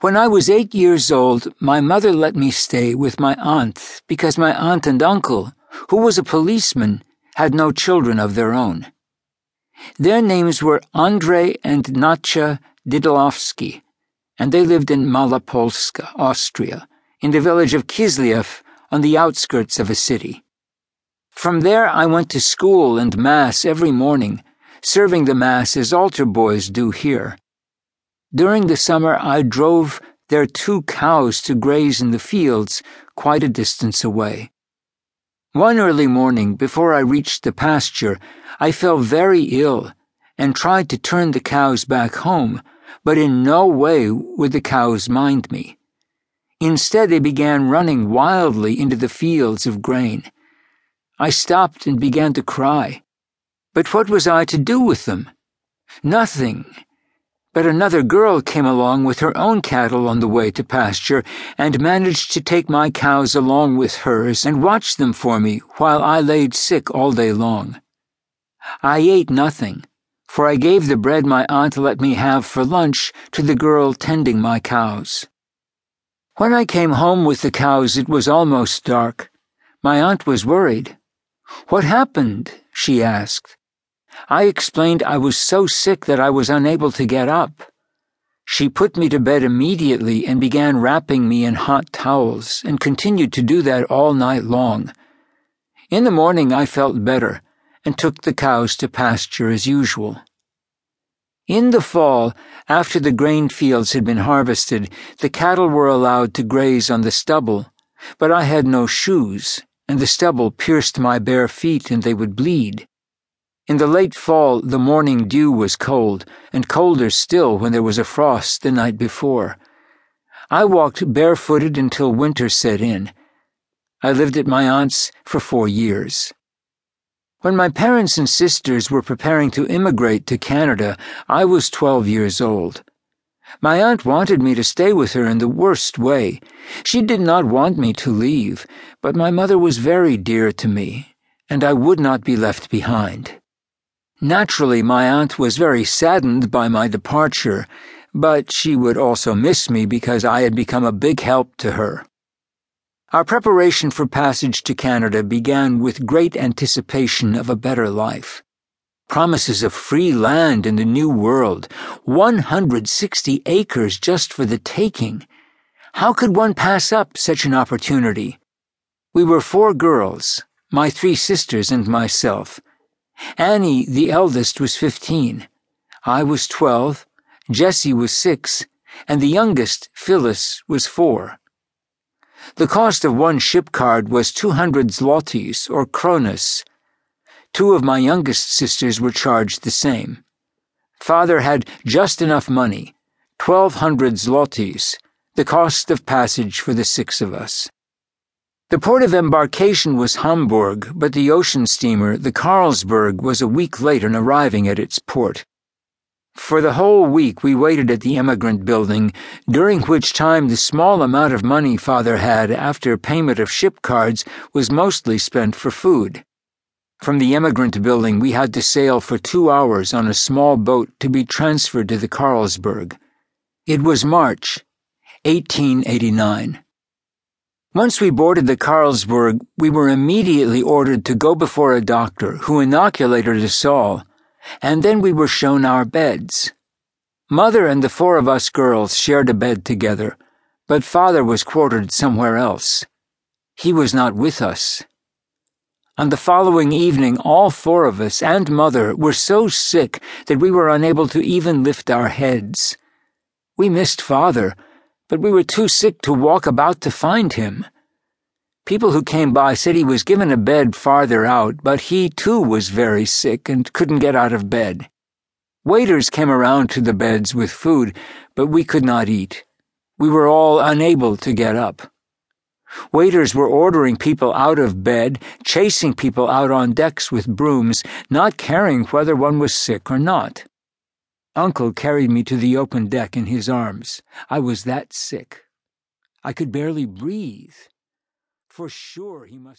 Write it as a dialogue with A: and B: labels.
A: When I was eight years old, my mother let me stay with my aunt because my aunt and uncle, who was a policeman, had no children of their own. Their names were Andrei and Natcha Didolovsky, and they lived in Malopolska, Austria, in the village of Kislyev on the outskirts of a city. From there I went to school and Mass every morning, serving the Mass as altar boys do here. During the summer I drove their two cows to graze in the fields quite a distance away. One early morning, before I reached the pasture, I fell very ill and tried to turn the cows back home, but in no way would the cows mind me. Instead, they began running wildly into the fields of grain. I stopped and began to cry. But what was I to do with them? Nothing. But another girl came along with her own cattle on the way to pasture and managed to take my cows along with hers and watch them for me while I laid sick all day long. I ate nothing, for I gave the bread my aunt let me have for lunch to the girl tending my cows. When I came home with the cows, it was almost dark. My aunt was worried. What happened? she asked. I explained I was so sick that I was unable to get up. She put me to bed immediately and began wrapping me in hot towels and continued to do that all night long. In the morning I felt better and took the cows to pasture as usual. In the fall, after the grain fields had been harvested, the cattle were allowed to graze on the stubble, but I had no shoes and the stubble pierced my bare feet and they would bleed. In the late fall, the morning dew was cold, and colder still when there was a frost the night before. I walked barefooted until winter set in. I lived at my aunt's for four years. When my parents and sisters were preparing to immigrate to Canada, I was 12 years old. My aunt wanted me to stay with her in the worst way. She did not want me to leave, but my mother was very dear to me, and I would not be left behind. Naturally, my aunt was very saddened by my departure, but she would also miss me because I had become a big help to her. Our preparation for passage to Canada began with great anticipation of a better life promises of free land in the New World, 160 acres just for the taking. How could one pass up such an opportunity? We were four girls, my three sisters and myself. Annie, the eldest, was 15. I was 12, Jessie was 6, and the youngest, Phyllis, was 4. The cost of one ship card was 200 zlotys, or kronas, Two of my youngest sisters were charged the same. Father had just enough money, 1,200 zlotys, the cost of passage for the six of us. The port of embarkation was Hamburg, but the ocean steamer, the Carlsberg, was a week late in arriving at its port. For the whole week we waited at the emigrant building, during which time the small amount of money father had after payment of ship cards was mostly spent for food. From the emigrant building, we had to sail for two hours on a small boat to be transferred to the Carlsberg. It was March, 1889. Once we boarded the Carlsberg, we were immediately ordered to go before a doctor who inoculated us all, and then we were shown our beds. Mother and the four of us girls shared a bed together, but father was quartered somewhere else. He was not with us. On the following evening, all four of us and Mother were so sick that we were unable to even lift our heads. We missed Father, but we were too sick to walk about to find him. People who came by said he was given a bed farther out, but he too was very sick and couldn't get out of bed. Waiters came around to the beds with food, but we could not eat. We were all unable to get up. Waiters were ordering people out of bed, chasing people out on decks with brooms, not caring whether one was sick or not. Uncle carried me to the open deck in his arms. I was that sick. I could barely breathe. For sure he must.